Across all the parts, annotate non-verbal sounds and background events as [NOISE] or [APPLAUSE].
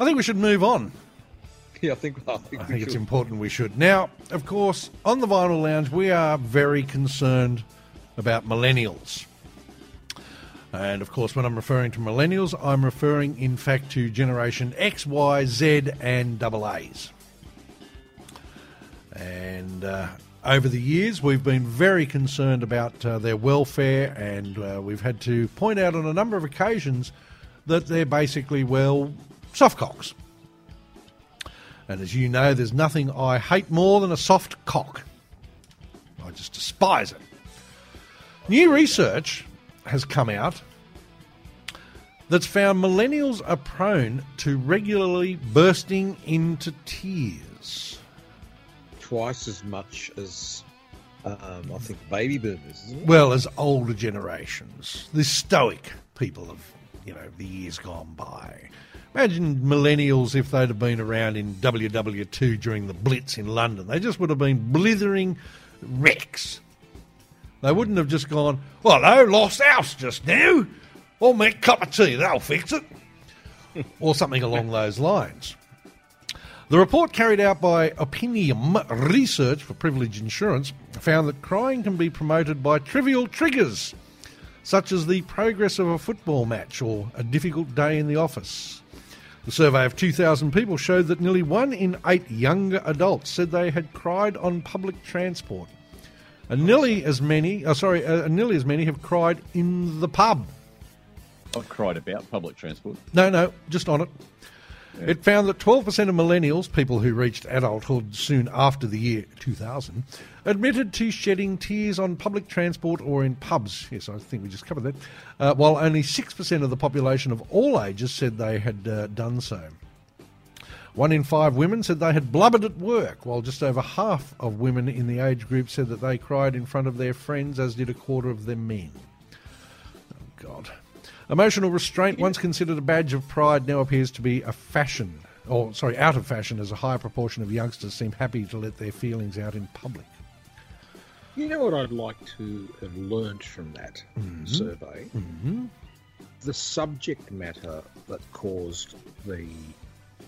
I think we should move on. Yeah, I think, I think, I think it's should. important we should. Now, of course, on the Vinyl Lounge, we are very concerned about millennials. And of course, when I'm referring to millennials, I'm referring, in fact, to Generation X, Y, Z, and double A's. And uh, over the years, we've been very concerned about uh, their welfare, and uh, we've had to point out on a number of occasions that they're basically, well, softcocks. And as you know, there's nothing I hate more than a soft cock. I just despise it. New research has come out that's found millennials are prone to regularly bursting into tears. twice as much as um, I think baby boomers. Well, as older generations, the stoic people of you know the years gone by. Imagine millennials if they'd have been around in WW2 during the Blitz in London. They just would have been blithering wrecks. They wouldn't have just gone, well, hello, lost house just now. I'll make a cup of tea, that'll fix it. [LAUGHS] or something along those lines. The report carried out by Opinium Research for Privilege Insurance found that crying can be promoted by trivial triggers, such as the progress of a football match or a difficult day in the office. The survey of 2,000 people showed that nearly one in eight younger adults said they had cried on public transport. And nearly as many, uh, sorry, uh, nearly as many have cried in the pub. I've cried about public transport. No, no, just on it. It found that 12% of millennials, people who reached adulthood soon after the year 2000, admitted to shedding tears on public transport or in pubs. Yes, I think we just covered that. Uh, while only 6% of the population of all ages said they had uh, done so. One in five women said they had blubbered at work, while just over half of women in the age group said that they cried in front of their friends, as did a quarter of them men. Oh, God. Emotional restraint, once considered a badge of pride, now appears to be a fashion, or sorry, out of fashion, as a higher proportion of youngsters seem happy to let their feelings out in public. You know what I'd like to have learned from that survey? The subject matter that caused the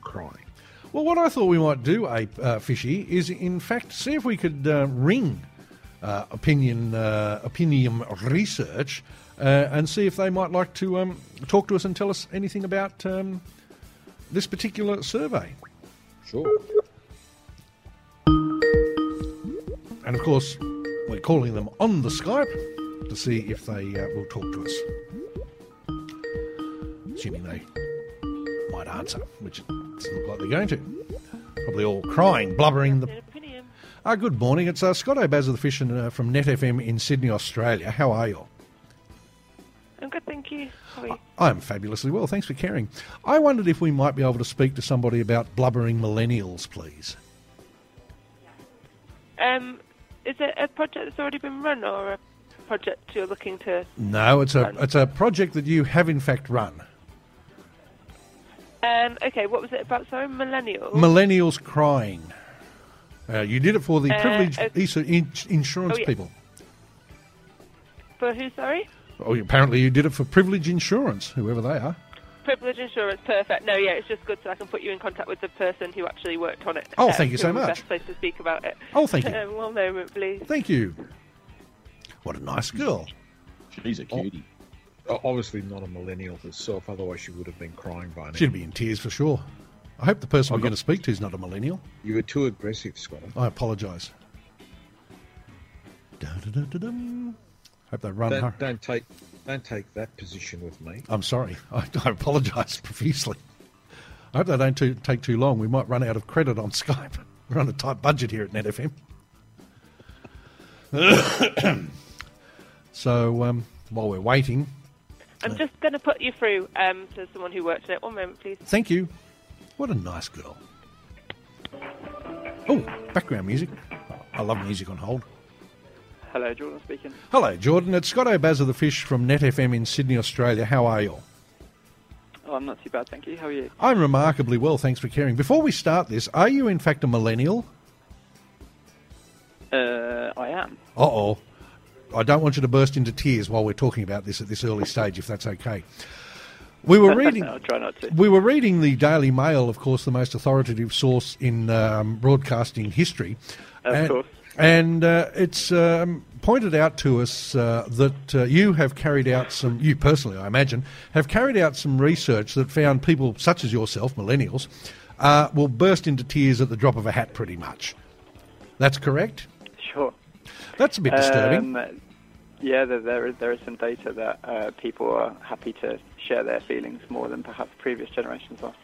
crying. Well, what I thought we might do, a uh, fishy, is in fact see if we could uh, ring uh, opinion uh, opinion research uh, and see if they might like to um, talk to us and tell us anything about um, this particular survey. Sure. And of course, we're calling them on the Skype to see if they uh, will talk to us. Assuming they might answer, which it doesn't look like they're going to. Probably all crying, blubbering. The... Uh, good morning. It's uh, Scott O'Baz of the Fish and, uh, from Net FM in Sydney, Australia. How are you? I'm good, thank you. How are you? I'm fabulously well. Thanks for caring. I wondered if we might be able to speak to somebody about blubbering millennials, please. Um, is it a project that's already been run or a project you're looking to? No, it's a Run. it's a project that you have in fact run. Um, okay, what was it about? Sorry, millennial. Millennials crying. Uh, you did it for the Uh, privileged uh, ISA in- insurance oh, yeah. people. For who? Sorry. Oh, apparently you did it for privilege insurance, whoever they are. Privilege insurance, perfect. No, yeah, it's just good so I can put you in contact with the person who actually worked on it. Oh, Uh, thank you so who would much. Best place to speak about it. Oh, thank you. Um, one moment, please. Thank you. What a nice girl. She's a cutie. O- Obviously not a millennial herself, otherwise she would have been crying by now. She'd be in tears for sure. I hope the person we're got- going to speak to is not a millennial. You were too aggressive, Scott. I apologise. Hope they run. Don't, hur- don't take don't take that position with me. I'm sorry. [LAUGHS] I, I apologise [LAUGHS] profusely. I hope they don't too, take too long. We might run out of credit on [LAUGHS] Skype. We're on a tight budget here at NetFM. [COUGHS] so um, while we're waiting, I'm just going to put you through um, to someone who worked on it. One moment, please. thank you. What a nice girl. Oh, background music. I love music on hold. Hello, Jordan speaking. Hello, Jordan. It's Scott O'Baz of the Fish from NetFM in Sydney, Australia. How are you? Oh, I'm not too bad, thank you. How are you? I'm remarkably well, thanks for caring. Before we start this, are you in fact a millennial? Uh, I am. Uh oh. I don't want you to burst into tears while we're talking about this at this early stage, if that's okay. We were [LAUGHS] reading. I'll try not to. We were reading the Daily Mail, of course, the most authoritative source in um, broadcasting history. Of and, course. And uh, it's um, pointed out to us uh, that uh, you have carried out some, you personally, I imagine, have carried out some research that found people such as yourself, millennials, uh, will burst into tears at the drop of a hat pretty much. That's correct? Sure. That's a bit disturbing. Um, yeah, there, there is there is some data that uh, people are happy to share their feelings more than perhaps previous generations are.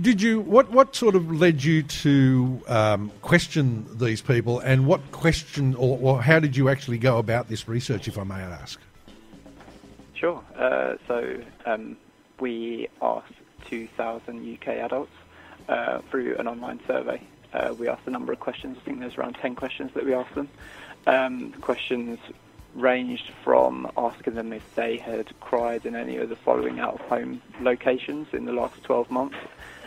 Did you what what sort of led you to um, question these people, and what question or, or how did you actually go about this research, if I may ask? Sure. Uh, so um, we asked 2,000 UK adults uh, through an online survey. Uh, we asked a number of questions. I think there's around 10 questions that we asked them. Um, the questions ranged from asking them if they had cried in any of the following out-of-home locations in the last 12 months.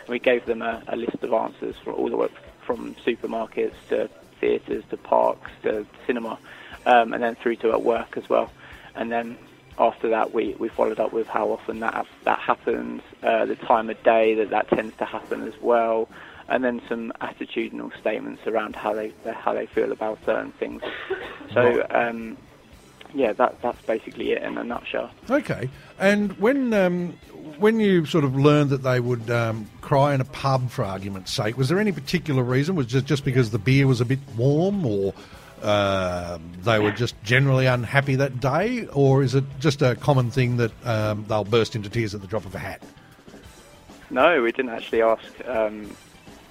We gave them a, a list of answers for all the way from supermarkets to theatres to parks to cinema, um, and then through to at work as well. And then after that, we, we followed up with how often that that happens, uh, the time of day that that tends to happen as well, and then some attitudinal statements around how they how they feel about certain things. So. Um, yeah, that, that's basically it in a nutshell. Okay, and when um, when you sort of learned that they would um, cry in a pub, for argument's sake, was there any particular reason? Was it just because the beer was a bit warm, or uh, they were just generally unhappy that day, or is it just a common thing that um, they'll burst into tears at the drop of a hat? No, we didn't actually ask um,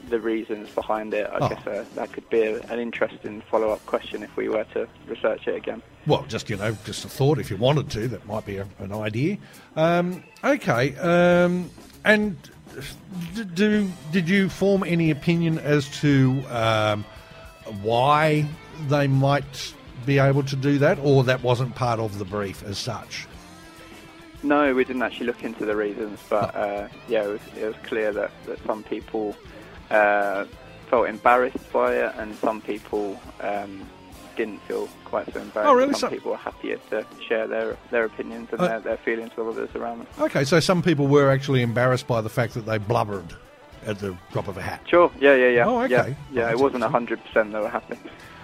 the reasons behind it. I Oh. guess uh, that could be a, an interesting follow-up question if we were to research it again. Well, just you know, just a thought. If you wanted to, that might be a, an idea. Um, okay, um, and d- do did you form any opinion as to um, why they might be able to do that, or that wasn't part of the brief as such? No, we didn't actually look into the reasons, but uh, yeah, it was, it was clear that, that some people uh, felt embarrassed by it, and some people um, didn't feel quite so embarrassed. Oh, really? Some So- people were happier to share their their opinions and Uh, their, their feelings with others around them. Okay, so some people were actually embarrassed by the fact that they blubbered at the drop of a hat. Sure. Yeah. Yeah. Yeah. Oh, okay. Yeah. Oh, yeah that's it wasn't hundred percent they were happy.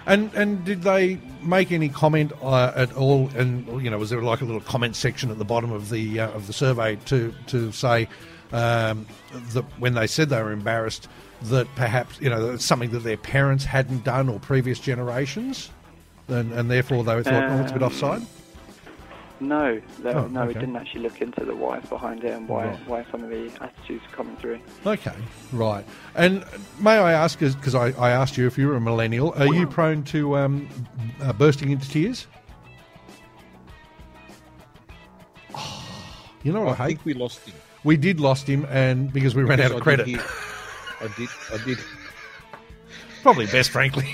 And and did they make any comment uh, at all? And you know, was there like a little comment section at the bottom of the uh, of the survey to to say um, that when they said they were embarrassed that perhaps you know that something that their parents hadn't done or previous generations, and and therefore they thought, oh, it's a bit Um, offside. No, they, Oh, no, we didn't actually look into the why behind it and why Right. why some of the attitudes are coming through. Okay, right. And may I ask, because I, I asked you if you were a millennial, are you prone to um, uh, bursting into tears? You know what I, I hate? think we lost him. We did lost him, and because we ran out of credit. [LAUGHS] did hear- I did. I did. Probably best, frankly.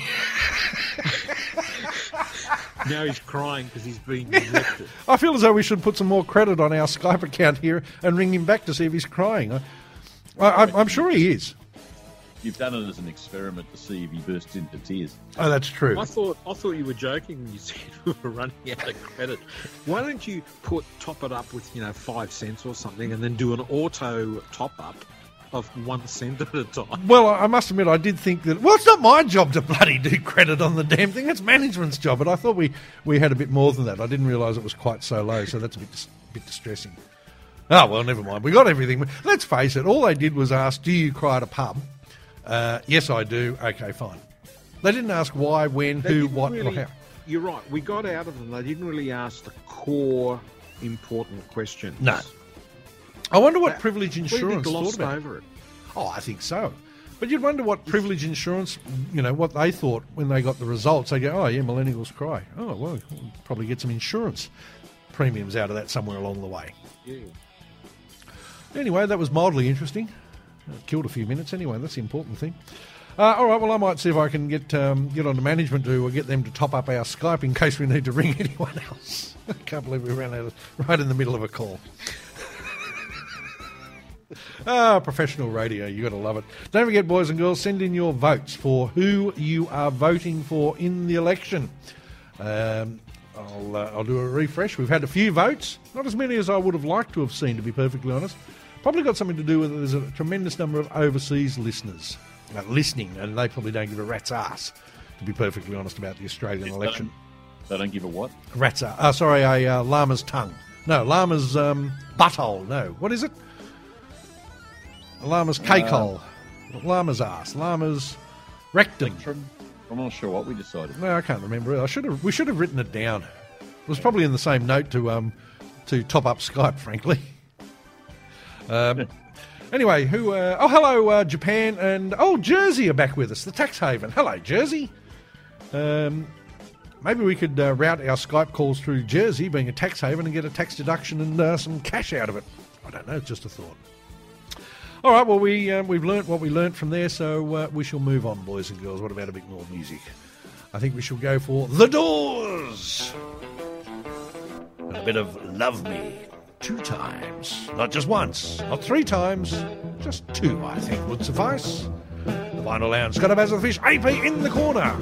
Now he's crying because he's been neglected. I feel as though we should put some more credit on our Skype account here and ring him back to see if he's crying. I, I, I'm- I'm sure he is. You've done it as an experiment to see if he bursts into tears. Oh, that's true. I thought I thought you were joking when you [LAUGHS] said we were running out of credit. Why don't you put top it up with you know five cents or something, and then do an auto top up of one cent at a time? Well, I I must admit, I did think that. Well, it's not my job to [LAUGHS] bloody do credit on the damn thing. It's management's job. But I thought we, we had a bit more than that. I didn't realise it was quite so low. So that's a bit dis- bit distressing. Oh well, never mind. We got everything. Let's face it. All they did was ask, "Do you cry at a pub?" Uh, yes, I do. Okay, fine. They didn't ask why, when, They who, what, really- or how. You're right. We got out of them. They didn't really ask the core important questions. No. I wonder what privilege We a bit insurance thought about. over it. Oh, I think so. But you'd wonder what privilege insurance, you know, what they thought when they got the results. They go, oh, yeah, millennials cry. Oh, well, we'll probably get some insurance premiums out of that somewhere along the way. Yeah. Anyway, that was mildly interesting. It killed a few minutes anyway. That's the important thing. Uh, all right, well, I might see if I can get um, get on to management to uh, get them to top up our Skype in case we need to [LAUGHS] ring anyone else. [LAUGHS] I can't believe we ran out of, right in the middle of a call. Ah, professional radio. you got to love it. Don't forget, boys and girls, send in your votes for who you are voting for in the election. Um, I'll, uh, I'll do a refresh. We've had a few votes, not as many as I would have liked to have seen, to be perfectly honest. Probably got something to do with it. There's a tremendous number of overseas listeners uh, listening, and they probably don't give a rat's ass, to be perfectly honest, about the Australian Yes, they election. don't- They don't give a what? Rat's ass. Uh, sorry, a uh, llama's tongue. No, llama's um, butthole. No, what is it? A llama's cake hole. Llama's ass. Llama's rectum. Electrum? I'm not sure what we decided. No, I can't remember. I should have. We should have written it down. It was probably in the same note to um to top up Skype, frankly. Um, [LAUGHS] anyway, who? Uh, oh, hello, uh, Japan, and oh, Jersey are back with us. The tax haven. Hello, Jersey. Um, maybe we could uh, route our Skype calls through Jersey, being a tax haven, and get a tax deduction and uh, some cash out of it. I don't know. It's just a thought. All right. Well, we uh, we've learnt what we learnt from there, so uh, we shall move on, boys and girls. What about a bit more music? I think we shall go for The Doors. And a bit of Love Me two times. Not just once, not three times, just two, I think, would suffice. The Vinyl Lounge, Scott Basil Fish, AP in the corner.